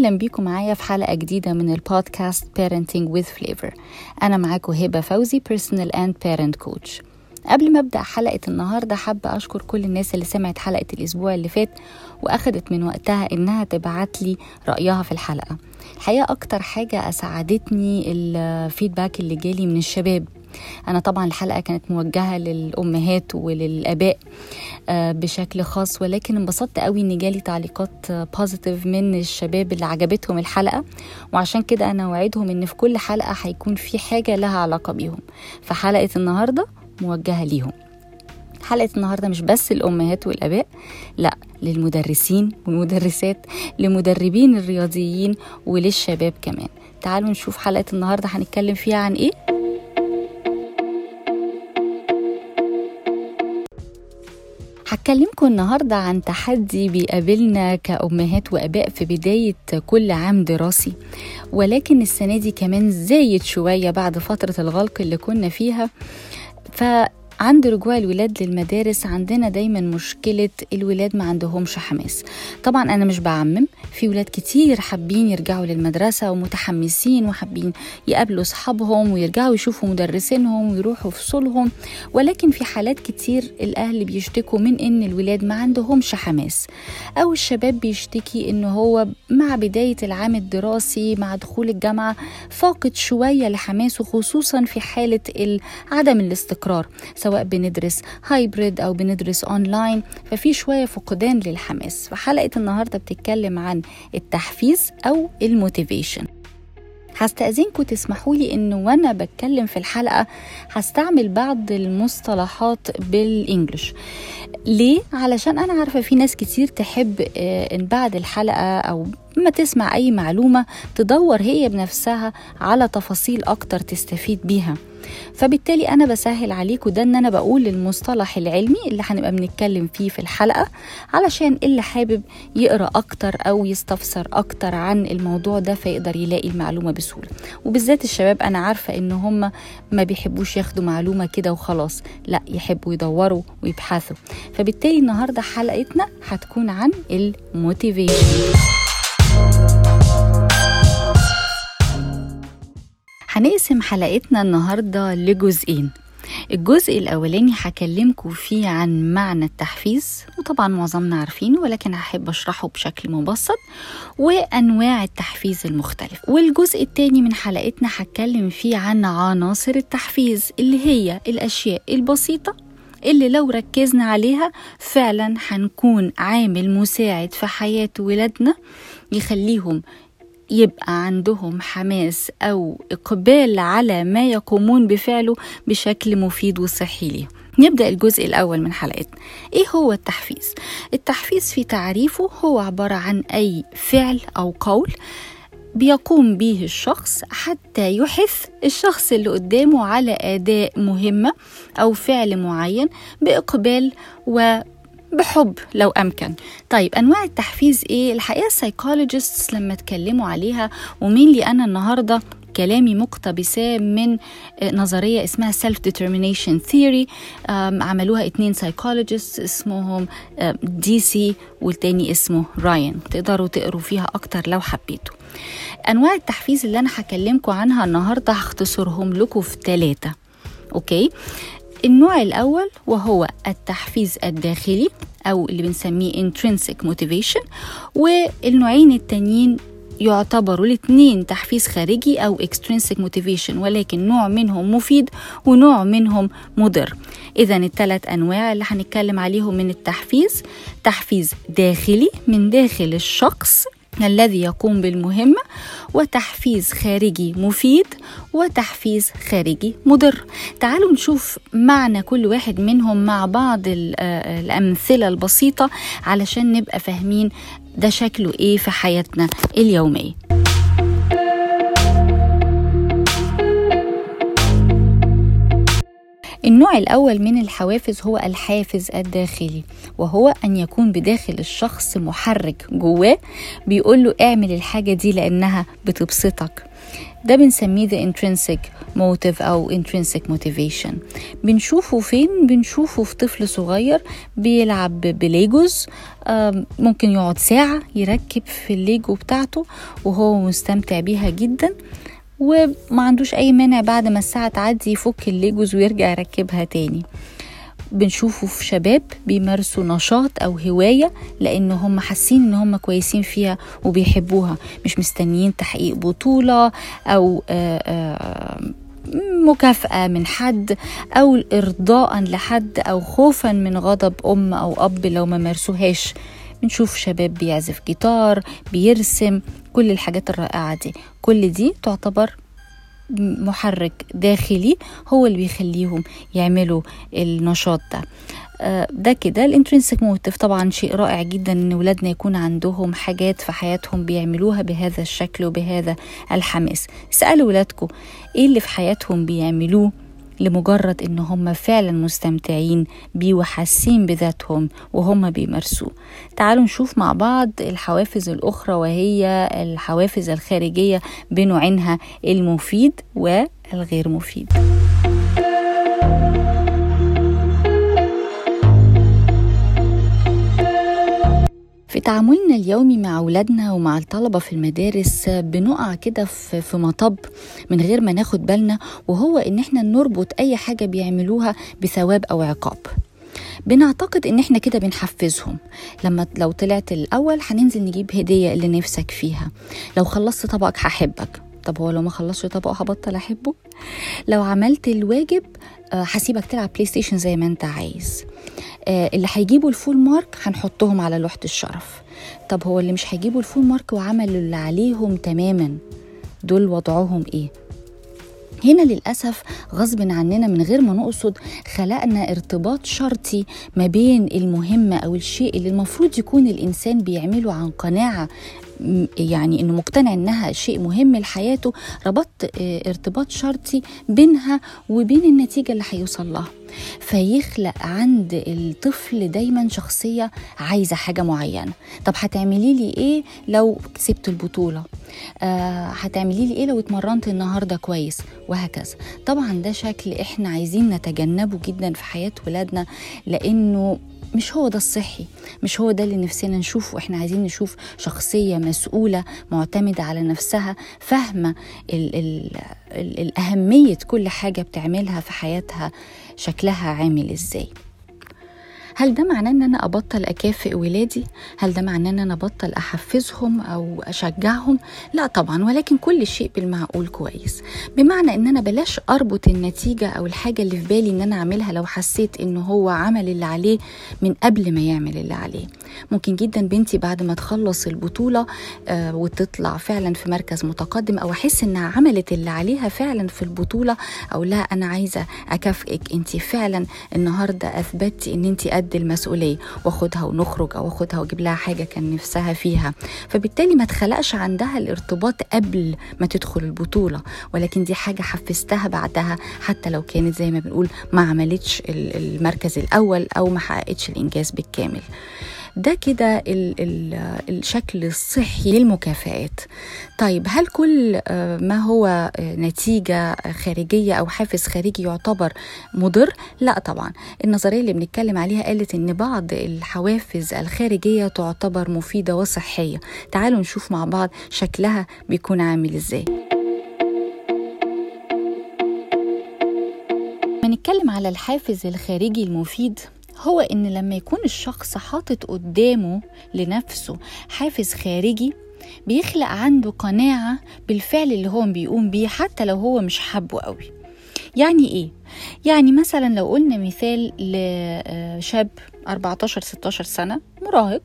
أهلا بيكم معايا في حلقة جديدة من البودكاست Parenting with Flavor. أنا معاكم هبة فوزي Personal and Parent Coach. قبل ما أبدأ حلقة النهاردة حابة أشكر كل الناس اللي سمعت حلقة الأسبوع اللي فات وأخدت من وقتها إنها تبعت لي رأيها في الحلقة. الحقيقة أكتر حاجة أسعدتني ال feedback اللي جالي من الشباب أنا طبعا الحلقة كانت موجهة للأمهات وللآباء بشكل خاص ولكن انبسطت قوي إن جالي تعليقات positive من الشباب اللي عجبتهم الحلقة. وعشان كده أنا وعدهم إن في كل حلقة هيكون في حاجة لها علاقة بيهم. فحلقة النهاردة موجهة ليهم. حلقة النهاردة مش بس الأمهات والآباء لأ للمدرسين والمدرسات لمدربين الرياضيين وللشباب كمان. تعالوا نشوف حلقة النهاردة هنتكلم فيها عن إيه؟ هكلمكم النهاردة عن تحدي بيقابلنا كأمهات وأباء في بداية كل عام دراسي. ولكن السنة دي كمان زايد شوية بعد فترة الغلق اللي كنا فيها. ف عند رجوع الولاد للمدارس عندنا دايما مشكلة الولاد ما عندهمش حماس. طبعا أنا مش بعمم في ولاد كتير حابين يرجعوا للمدرسة ومتحمسين وحابين يقابلوا أصحابهم ويرجعوا يشوفوا مدرسينهم ويروحوا فصولهم ولكن في حالات كتير الأهل بيشتكوا من إن الولاد ما عندهمش حماس. أو الشباب بيشتكي إن هو مع بداية العام الدراسي مع دخول الجامعة فاقد شوية لحماسه خصوصا في حالة عدم الاستقرار. سواء بندرس hybrid أو بندرس اونلاين ففي شوية فقدان للحماس. فحلقة النهارده بتتكلم عن التحفيز أو ال motivation. هستأذنكم تسمحوا لي إن وأنا بتكلم في الحلقة هستعمل بعض المصطلحات بالإنجلش. ليه؟ علشان أنا عارفة في ناس كتير تحب إن بعد الحلقة أو ما تسمع أي معلومة تدور هي بنفسها على تفاصيل أكتر تستفيد بيها. فبالتالي أنا بسهل عليكم ده إن أنا بقول المصطلح العلمي اللي هنبقى بنتكلم فيه في الحلقة علشان اللي حابب يقرأ أكتر أو يستفسر أكتر عن الموضوع ده فيقدر يلاقي المعلومة بسهولة. وبالذات الشباب أنا عارفة إن هم ما بيحبوش ياخدوا معلومة كده وخلاص لا يحبوا يدوروا ويبحثوا. فبالتالي النهارده حلقتنا هتكون عن الموتيفيشن هنقسم حلقتنا النهاردة لجزئين. الجزء الأولاني هكلمكم فيه عن معنى التحفيز وطبعا معظمنا عارفينه ولكن هحب أشرحه بشكل مبسط وأنواع التحفيز المختلفة والجزء التاني من حلقتنا هتكلم فيه عن عناصر التحفيز اللي هي الأشياء البسيطة اللي لو ركزنا عليها فعلا هنكون عامل مساعد في حياة ولادنا. يخليهم يبقى عندهم حماس أو إقبال على ما يقومون بفعله بشكل مفيد وصحي ليهم نبدأ الجزء الأول من حلقتنا إيه هو التحفيز؟ التحفيز في تعريفه هو عبارة عن أي فعل أو قول بيقوم به الشخص حتى يحث الشخص اللي قدامه على أداء مهمة أو فعل معين بإقبال و بحب لو أمكن. طيب أنواع التحفيز إيه؟ الحقيقة ال psychologists لما اتكلموا عليها و mainly أنا النهاردة كلامي مقتبسة من نظرية اسمها self determination theory عملوها اتنين psychologist اسمهم Deci والتاني اسمه راين تقدروا تقروا فيها أكتر لو حبيتوا. أنواع التحفيز اللي أنا هكلمكم عنها النهاردة هختصرهم لكم في ثلاثة أوكي؟ النوع الأول وهو التحفيز الداخلي أو اللي بنسميه intrinsic motivation والنوعين التانيين يعتبروا الاثنين تحفيز خارجي أو extrinsic motivation ولكن نوع منهم مفيد ونوع منهم مضر. إذا الثلاث أنواع اللي هنتكلم عليهم من التحفيز تحفيز داخلي من داخل الشخص الذي يقوم بالمهمة وتحفيز خارجي مفيد وتحفيز خارجي مضر. تعالوا نشوف معنى كل واحد منهم مع بعض الأمثلة البسيطة علشان نبقى فاهمين ده شكله إيه في حياتنا اليومية. النوع الأول من الحوافز هو الحافز الداخلي وهو أن يكون بداخل الشخص محرك جواه بيقول له اعمل الحاجة دي لأنها بتبسطك. ده بنسميه the intrinsic motive أو intrinsic motivation. بنشوفه فين؟ بنشوفه في طفل صغير بيلعب بليجوز ممكن يقعد ساعة يركب في الليجو بتاعته وهو مستمتع بيها جدا. وما عندوش أي مانع بعد ما الساعة تعدي يفك الليجوز ويرجع يركبها تاني. بنشوفه في شباب بيمارسوا نشاط أو هواية لأن هم حاسين إن هم كويسين فيها وبيحبوها. مش مستنيين تحقيق بطولة أو آآ آآ مكافأة من حد أو إرضاء لحد أو خوفا من غضب أم أو أب لو ما مارسوهاش. بنشوف شباب بيعزف جيتار بيرسم كل الحاجات الرائعة دي. كل دي تعتبر محرك داخلي هو اللي بيخليهم يعملوا النشاط ده. ده كده. الانترنسك موتيف طبعا شيء رائع جدا إن ولادنا يكون عندهم حاجات في حياتهم بيعملوها بهذا الشكل وبهذا الحماس. اسالوا ولادكم إيه اللي في حياتهم بيعملوه؟ لمجرد إن هم فعلا مستمتعين بيه وحاسين بذاتهم وهم بيمارسوه. تعالوا نشوف مع بعض الحوافز الأخرى وهي الحوافز الخارجية بنوعينها المفيد والغير مفيد. في تعاملنا اليومي مع أولادنا ومع الطلبة في المدارس بنقع كده في مطب من غير ما ناخد بالنا وهو إن إحنا نربط أي حاجة بيعملوها بثواب أو عقاب. بنعتقد إن إحنا كده بنحفزهم. لما لو طلعت الأول هننزل نجيب هدية اللي نفسك فيها. لو خلصت طبقك هحبك. طب هو لو ما خلصش طبقه هبطل أحبه؟ لو عملت الواجب هسيبك تلعب PlayStation زي ما أنت عايز. اللي هيجيبوا ال full mark هنحطهم على لوحة الشرف. طب هو اللي مش هيجيبوا ال full mark وعملوا اللي عليهم تماما دول وضعهم إيه؟ هنا للأسف غصب عننا من غير ما نقصد خلقنا ارتباط شرطي ما بين المهمة أو الشيء اللي المفروض يكون الإنسان بيعمله عن قناعة يعني إنه مقتنع إنها شيء مهم لحياته ربطت ارتباط شرطي بينها وبين النتيجة اللي هيوصل لها. فيخلق عند الطفل دايما شخصية عايزة حاجة معينة. طب هتعملي لي إيه لو كسبت البطولة؟ آه لي إيه لو اتمرنت النهارده كويس؟ وهكذا. طبعا ده شكل إحنا عايزين نتجنبه جدا في حياة ولادنا لأنه مش هو ده الصحي مش هو ده اللي نفسنا نشوفه. إحنا عايزين نشوف شخصية مسؤولة معتمدة على نفسها فاهمة ال ال ال الأهمية كل حاجة بتعملها في حياتها شكلها عامل إزاي. هل ده معناه إن أنا أبطل أكافئ ولادي؟ هل ده معناه إن أنا أبطل أحفزهم أو أشجعهم؟ لا طبعا ولكن كل شيء بالمعقول كويس. بمعنى إن أنا بلاش أربط النتيجة أو الحاجة اللي في بالي إن أنا أعملها لو حسيت إن هو عمل اللي عليه من قبل ما يعمل اللي عليه. ممكن جدا بنتي بعد ما تخلص البطولة آه وتطلع فعلا في مركز متقدم أو أحس إنها عملت اللي عليها فعلا في البطولة أو لا أنا عايزة أكافئك. انت فعلا النهارده أثبتي إن انت قد المسؤولية واخدها ونخرج أو اخدها وأجيب لها حاجة كان نفسها فيها. فبالتالي ما تخلقش عندها الارتباط قبل ما تدخل البطولة ولكن دي حاجة حفزتها بعدها حتى لو كانت زي ما بنقول ما عملتش المركز الأول أو ما حققتش الإنجاز بالكامل. ده كده ال ال الشكل الصحي للمكافآت. طيب هل كل ما هو نتيجة خارجية أو حافز خارجي يعتبر مضر؟ لا طبعا. النظرية اللي بنتكلم عليها قالت إن بعض الحوافز الخارجية تعتبر مفيدة وصحية. تعالوا نشوف مع بعض شكلها بيكون عامل إزاي. نتكلم على الحافز الخارجي المفيد. هو إن لما يكون الشخص حاطط قدامه لنفسه حافز خارجي بيخلق عنده قناعة بالفعل اللي هو بيقوم بيه حتى لو هو مش حابه قوي. يعني إيه؟ يعني مثلا لو قلنا مثال لشاب 14 16 سنة مراهق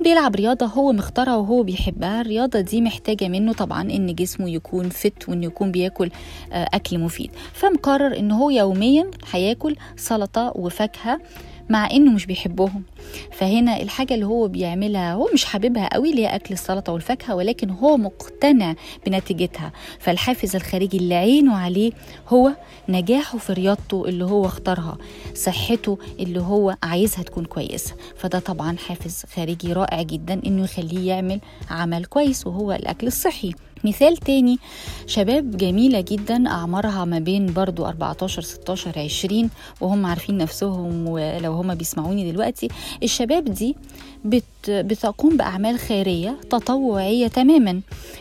بيلعب رياضة هو مختارها وهو بيحبها الرياضة دي محتاجة منه طبعا إن جسمه يكون فت وإنه يكون بياكل أكل مفيد. فمقرر إن هو يوميا هياكل سلطة وفاكهة مع إنه مش بيحبهم. فهنا الحاجة اللي هو بيعملها هو مش حاببها قوي اللي هي أكل السلطة والفاكهة ولكن هو مقتنع بنتيجتها. فالحافز الخارجي اللي عينه عليه هو نجاحه في رياضته اللي هو اختارها صحته اللي هو عايزها تكون كويسة. فده طبعا حافز خارجي رائع جدا إنه يخليه يعمل عمل كويس وهو الأكل الصحي. مثال تاني شباب جميلة جدا أعمارها ما بين برضو 14 16 20 وهم عارفين نفسهم ولو هم بيسمعوني دلوقتي الشباب دي بت بتقوم بأعمال خيرية تطوعية تماما.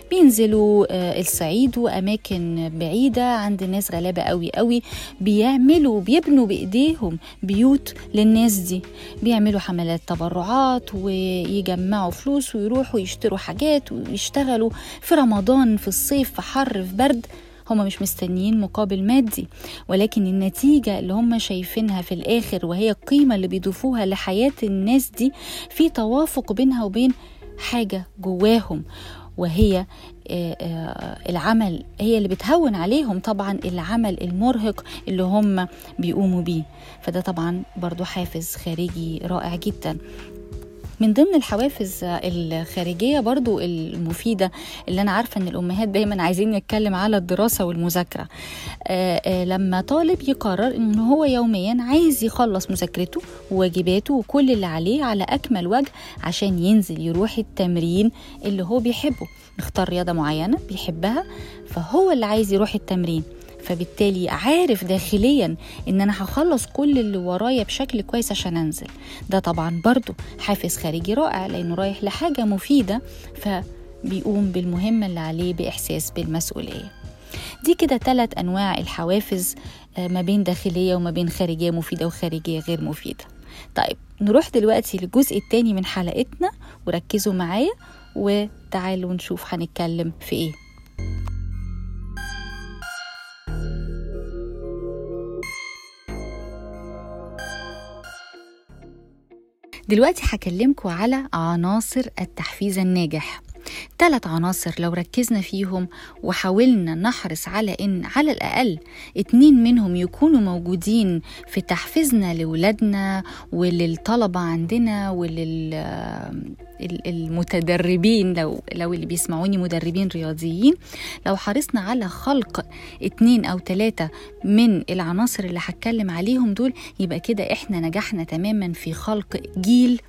بينزلوا آه، الصعيد وأماكن بعيدة عند ناس غلابة قوي قوي. بيعملوا بيبنوا بإيديهم بيوت للناس دي. بيعملوا حملات تبرعات ويجمعوا فلوس ويروحوا يشتروا حاجات ويشتغلوا في رمضان في الصيف في حر في برد. هم مش مستنيين مقابل مادي ولكن النتيجة اللي هم شايفينها في الآخر وهي القيمة اللي بيضيفوها لحياة الناس دي في توافق بينها وبين حاجة جواهم وهي آه، آه، العمل هي اللي بتهون عليهم طبعا العمل المرهق اللي هم بيقوموا بيه. فده طبعا برضو حافز خارجي رائع جدا. من ضمن الحوافز الخارجية برضو المفيدة اللي أنا عارفة أن الأمهات دايما عايزين نتكلم على الدراسة والمذاكرة. آه، آه، لما طالب يقرر أنه هو يوميا عايز يخلص مذاكرته وواجباته وكل اللي عليه على أكمل وجه عشان ينزل يروح التمرين اللي هو بيحبه اختار رياضة معينة بيحبها فهو اللي عايز يروح التمرين. فبالتالي عارف داخليا إن أنا هخلص كل اللي ورايا بشكل كويس عشان أنزل. ده طبعا برضو حافز خارجي رائع لأنه رايح لحاجة مفيدة فبيقوم بالمهمة اللي عليه بإحساس بالمسؤولية. دي كده ثلاث أنواع الحوافز آه، ما بين داخلية وما بين خارجية مفيدة وخارجية غير مفيدة. طيب نروح دلوقتي للجزء الثاني من حلقتنا وركزوا معايا وتعالوا نشوف هنتكلم في إيه. دلوقتي هكلمكم على عناصر التحفيز الناجح. ثلاث عناصر لو ركزنا فيهم وحاولنا نحرص على إن على الأقل اتنين منهم يكونوا موجودين في تحفيزنا لاولادنا وللطلبة عندنا وللمتدربين لو لو اللي بيسمعوني مدربين رياضيين. لو حرصنا على خلق اتنين أو ثلاثة من العناصر اللي هتكلم عليهم دول يبقى كده إحنا نجحنا تماما في خلق جيل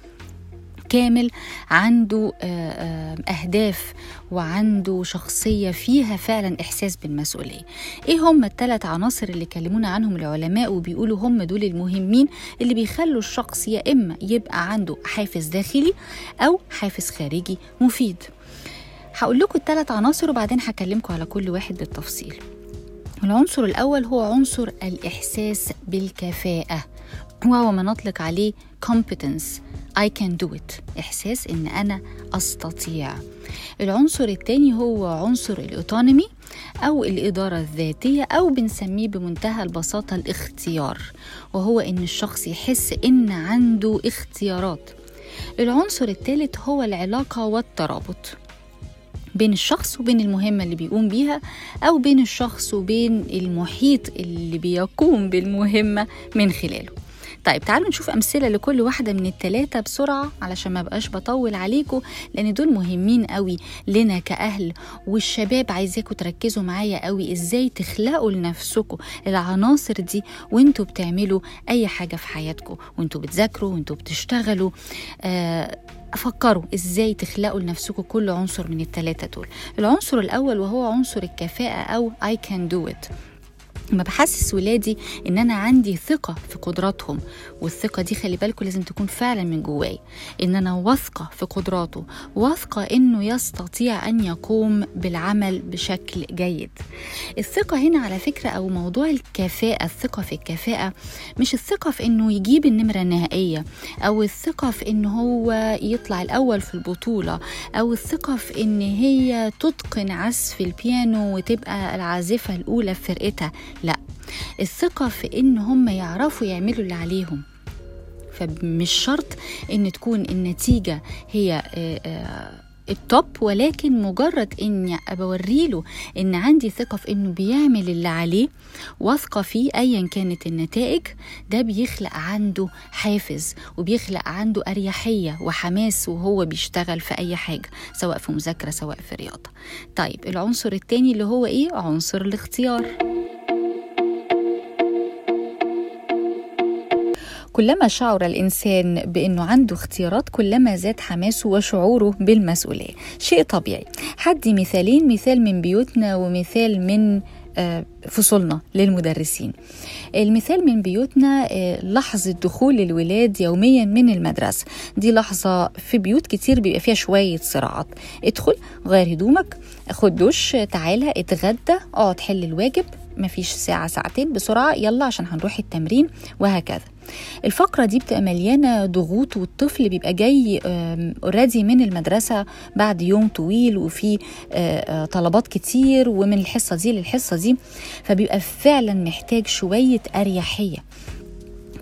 كامل عنده آه، آه، أهداف وعنده شخصية فيها فعلا إحساس بالمسؤولية. إيه هم الثلاث عناصر اللي كلمونا عنهم العلماء وبيقولوا هم دول المهمين اللي بيخلوا الشخص يا إما يبقى عنده حافز داخلي أو حافز خارجي مفيد؟ هقول لكم الثلاث عناصر وبعدين هكلمكم على كل واحد بالتفصيل. العنصر الأول هو عنصر الإحساس بالكفاءة وهو ما نطلق عليه competence. I can do it. إحساس إن أنا أستطيع. العنصر الثاني هو عنصر الأوتونومي أو الإدارة الذاتية أو بنسميه بمنتهى البساطة الاختيار وهو إن الشخص يحس إن عنده اختيارات. العنصر الثالث هو العلاقة والترابط. بين الشخص وبين المهمة اللي بيقوم بيها أو بين الشخص وبين المحيط اللي بيقوم بالمهمة من خلاله. طيب تعالوا نشوف أمثلة لكل واحدة من التلاتة بسرعة علشان ما بقاش بطول عليكم لأن دول مهمين قوي لنا كأهل والشباب عايزاكم تركزوا معايا قوي إزاي تخلقوا لنفسكم العناصر دي وانتوا بتعملوا أي حاجة في حياتكم وانتوا بتذاكروا وانتوا بتشتغلوا. آه فكروا إزاي تخلقوا لنفسكم كل عنصر من الثلاثه دول. العنصر الأول وهو عنصر الكفاءة أو I can do it. لما بحسس ولادي إن أنا عندي ثقة في قدراتهم والثقة دي خلي بالكم لازم تكون فعلا من جواي. إن أنا واثقة في قدراته واثقة إنه يستطيع أن يقوم بالعمل بشكل جيد. الثقة هنا على فكرة أو موضوع الكفاءة الثقة في الكفاءة مش الثقة في إنه يجيب النمرة النهائية أو الثقة في إن هو يطلع الأول في البطولة أو الثقة في إن هي تتقن عزف البيانو وتبقى العازفة الأولى في فرقتها. لا الثقة في إن هم يعرفوا يعملوا اللي عليهم. فمش شرط إن تكون النتيجة هي آه، آه، التوب ولكن مجرد اني بوري له إن عندي ثقة في إنه بيعمل اللي عليه واثقة فيه ايا كانت النتائج ده بيخلق عنده حافز وبيخلق عنده أريحية وحماس وهو بيشتغل في أي حاجة سواء في مذاكرة سواء في رياضة. طيب العنصر التاني اللي هو إيه؟ عنصر الاختيار. كلما شعر الإنسان بأنه عنده اختيارات كلما زاد حماسه وشعوره بالمسؤولية. شيء طبيعي. حدي مثالين مثال من بيوتنا ومثال من فصولنا للمدرسين. المثال من بيوتنا لحظة دخول الولاد يوميا من المدرسة. دي لحظة في بيوت كتير بيبقى فيها شوية صراعات. ادخل غير هدومك خد دش تعالى اتغدى اقعد حل الواجب. مفيش ساعة ساعتين بسرعة يلا عشان هنروح التمرين وهكذا. الفقرة دي بتبقى مليانة ضغوط والطفل بيبقى جاي اوريدي من المدرسة بعد يوم طويل وفي طلبات كتير ومن الحصة دي للحصة دي. فبيبقى فعلا محتاج شوية أريحية.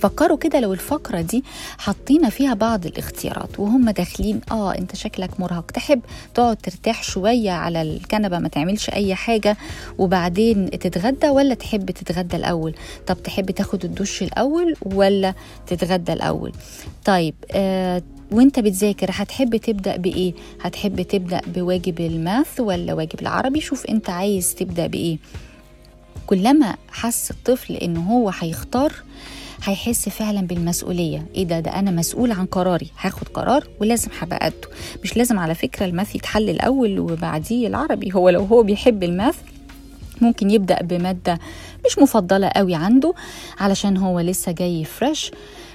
فكروا كده لو الفقرة دي حطينا فيها بعض الاختيارات وهم داخلين آه أنت شكلك مرهق تحب تقعد ترتاح شوية على الكنبة ما تعملش أي حاجة وبعدين تتغدى ولا تحب تتغدى الأول؟ طب تحب تاخد الدش الأول ولا تتغدى الأول؟ طيب آه وأنت بتذاكر هتحب تبدأ بإيه؟ هتحب تبدأ بواجب الماث ولا واجب العربي؟ شوف أنت عايز تبدأ بإيه. كلما حس الطفل إن هو هيختار هيحس فعلا بالمسؤولية. إيه ده؟ ده أنا مسؤول عن قراري. هاخد قرار ولازم هبقى قده. مش لازم على فكرة الماث يتحل الأول وبعديه العربي. هو لو هو بيحب الماث ممكن يبدأ بمادة مش مفضلة قوي عنده علشان هو لسه جاي fresh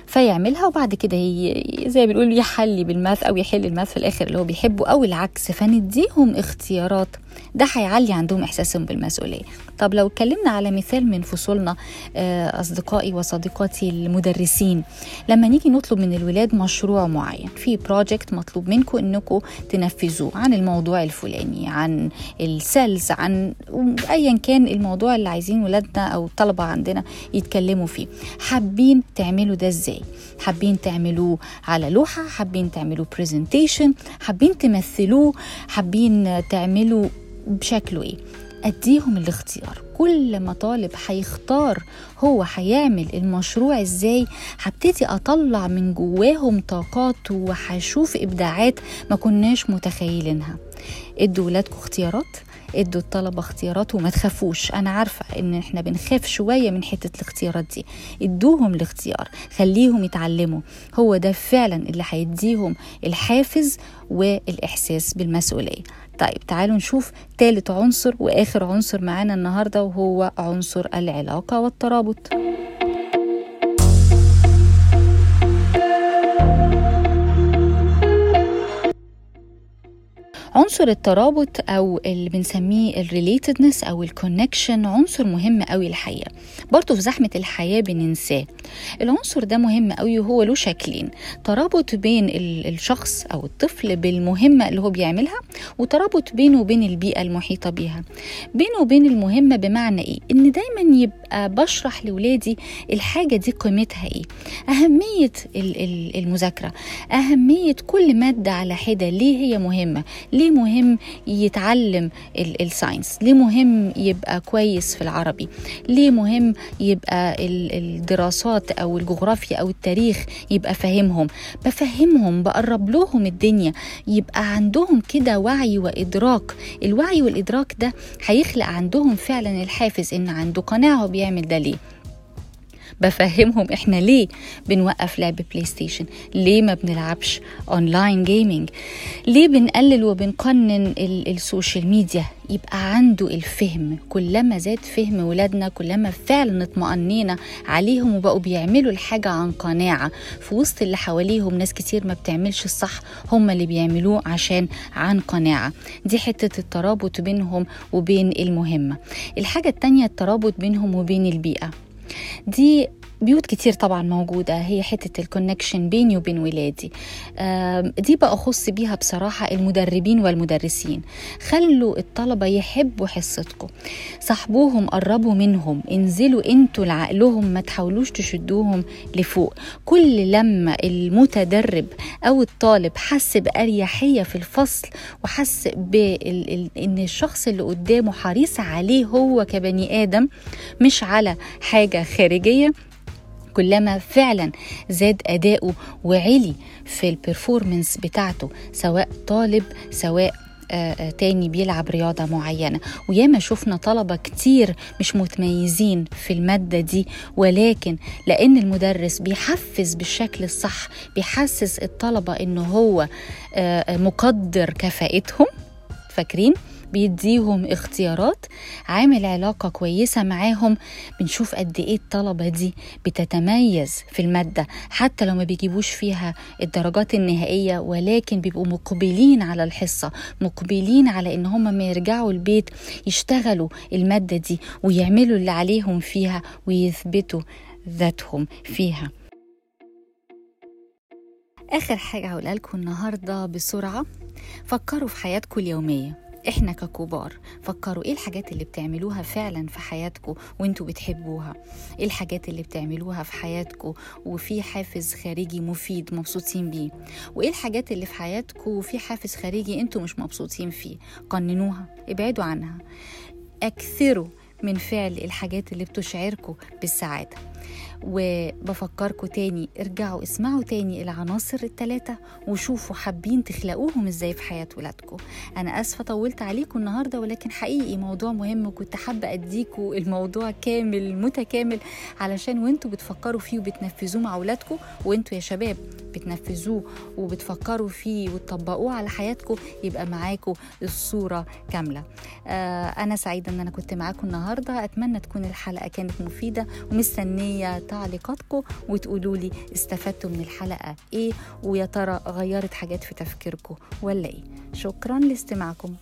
فيعملها وبعد كده هي زي بنقول يحلي بال math أو يحل ال math في الآخر اللي هو بيحبه أو العكس. فنديهم اختيارات ده هيعلي عندهم إحساسهم بالمسؤولية. طب لو اتكلمنا على مثال من فصولنا أصدقائي وصديقاتي المدرسين لما نيجي نطلب من الولاد مشروع معين في project مطلوب منكم إنكم تنفذوه عن الموضوع الفلاني عن ال cells عن ايا كان الموضوع اللي عايزين ولادنا أو الطلبة عندنا يتكلموا فيه. حابين تعملوا ده إزاي؟ حابين تعملوه على لوحة؟ حابين تعملوه presentation حابين تمثلوه؟ حابين تعملوا بشكله إيه؟ أديهم الاختيار. كل ما طالب هيختار هو هيعمل المشروع إزاي هبتدي أطلع من جواهم طاقات وهشوف إبداعات ما كناش متخيلينها. ادوا ولادكم اختيارات. ادوا الطلبة اختيارات وما تخافوش. أنا عارفة إن إحنا بنخاف شوية من حتة الاختيارات دي. ادوهم الاختيار خليهم يتعلموا. هو ده فعلا اللي هيديهم الحافز والإحساس بالمسؤولية. طيب تعالوا نشوف ثالث عنصر وآخر عنصر معانا النهارده وهو عنصر العلاقة والترابط. عنصر الترابط أو اللي بنسميه ال relatedness أو ال connection عنصر مهم قوي الحقيقة. برضه في زحمة الحياة بننساه. العنصر ده مهم قوي وهو له شكلين. ترابط بين الشخص أو الطفل بالمهمة اللي هو بيعملها وترابط بينه وبين البيئة المحيطة بيها. بينه وبين المهمة بمعنى إيه؟ إن دايما يبقى بشرح لاولادي الحاجة دي قيمتها إيه. أهمية المذاكرة. أهمية كل مادة على حدة ليه هي مهمة؟ ليه مهم يتعلم الساينس ليه مهم يبقى كويس في العربي؟ ليه مهم يبقى الدراسات أو الجغرافيا أو التاريخ يبقى فاهمهم؟ بفهمهم بقرب لهم الدنيا يبقى عندهم كده وعي وإدراك. الوعي والإدراك ده هيخلق عندهم فعلا الحافز إن عنده قناعة بيعمل ده ليه؟ بفهمهم إحنا ليه بنوقف لعب PlayStation ليه ما بنلعبش online gaming ليه بنقلل وبنقنن ال social media يبقى عنده الفهم. كلما زاد فهم ولادنا كلما فعلا اطمأنينا عليهم وبقوا بيعملوا الحاجة عن قناعة. في وسط اللي حواليهم ناس كتير ما بتعملش الصح هم اللي بيعملوه عشان عن قناعة. دي حتة الترابط بينهم وبين المهمة. الحاجة التانية الترابط بينهم وبين البيئة. دي بيوت كتير طبعا موجودة. هي حتة الكونكشن بيني وبين ولادي. دي بقى أخص بيها بصراحة المدربين والمدرسين. خلوا الطلبة يحبوا حصتكم. صاحبوهم قربوا منهم. انزلوا أنتوا لعقلهم ما تحاولوش تشدوهم لفوق. كل لما المتدرب أو الطالب حس بأريحية في الفصل وحس بإن الشخص اللي قدامه حريص عليه هو كبني آدم مش على حاجة خارجية كلما فعلا زاد أداؤه وعلي في البرفورمنس بتاعته سواء طالب سواء آه تاني بيلعب رياضة معينة. وياما شفنا طلبة كتير مش متميزين في المادة دي ولكن لأن المدرس بيحفز بالشكل الصح بيحسس الطلبة إنه هو آه مقدر كفاءتهم فاكرين؟ بيديهم اختيارات. عامل علاقة كويسة معاهم. بنشوف قد إيه الطلبة دي بتتميز في المادة حتى لو ما بيجيبوش فيها الدرجات النهائية ولكن بيبقوا مقبلين على الحصة مقبلين على إن هم ما يرجعوا البيت يشتغلوا المادة دي ويعملوا اللي عليهم فيها ويثبتوا ذاتهم فيها. آخر حاجة هقولها لكم النهاردة بسرعة. فكروا في حياتكم اليومية. إحنا ككبار فكروا إيه الحاجات اللي بتعملوها فعلا في حياتكم وإنتوا بتحبوها؟ إيه الحاجات اللي بتعملوها في حياتكم وفي حافز خارجي مفيد مبسوطين بيه؟ وإيه الحاجات اللي في حياتكم وفي حافز خارجي إنتوا مش مبسوطين فيه؟ قننوها ابعدوا عنها. أكثروا من فعل الحاجات اللي بتشعركم بالسعادة. وبفكركم تاني ارجعوا اسمعوا تاني العناصر التلاتة وشوفوا حابين تخلقوهم إزاي في حياة ولادكم أنا آسفة طولت عليكم النهاردة ولكن حقيقي موضوع مهم وكنت حابة اديكم الموضوع كامل متكامل علشان وانتوا بتفكروا فيه وبتنفذوه مع ولادكم وانتوا يا شباب بتنفذوه وبتفكروا فيه وتطبقوه على حياتكم يبقى معاكم الصورة كاملة. آه أنا سعيدة إن أنا كنت معاكم النهاردة. أتمنى تكون الحلقة كانت مفيدة ومستنية تعليقاتكم وتقولوا لي استفدتوا من الحلقة إيه ويا ترى غيرت حاجات في تفكيركم ولا إيه. شكرا لاستماعكم.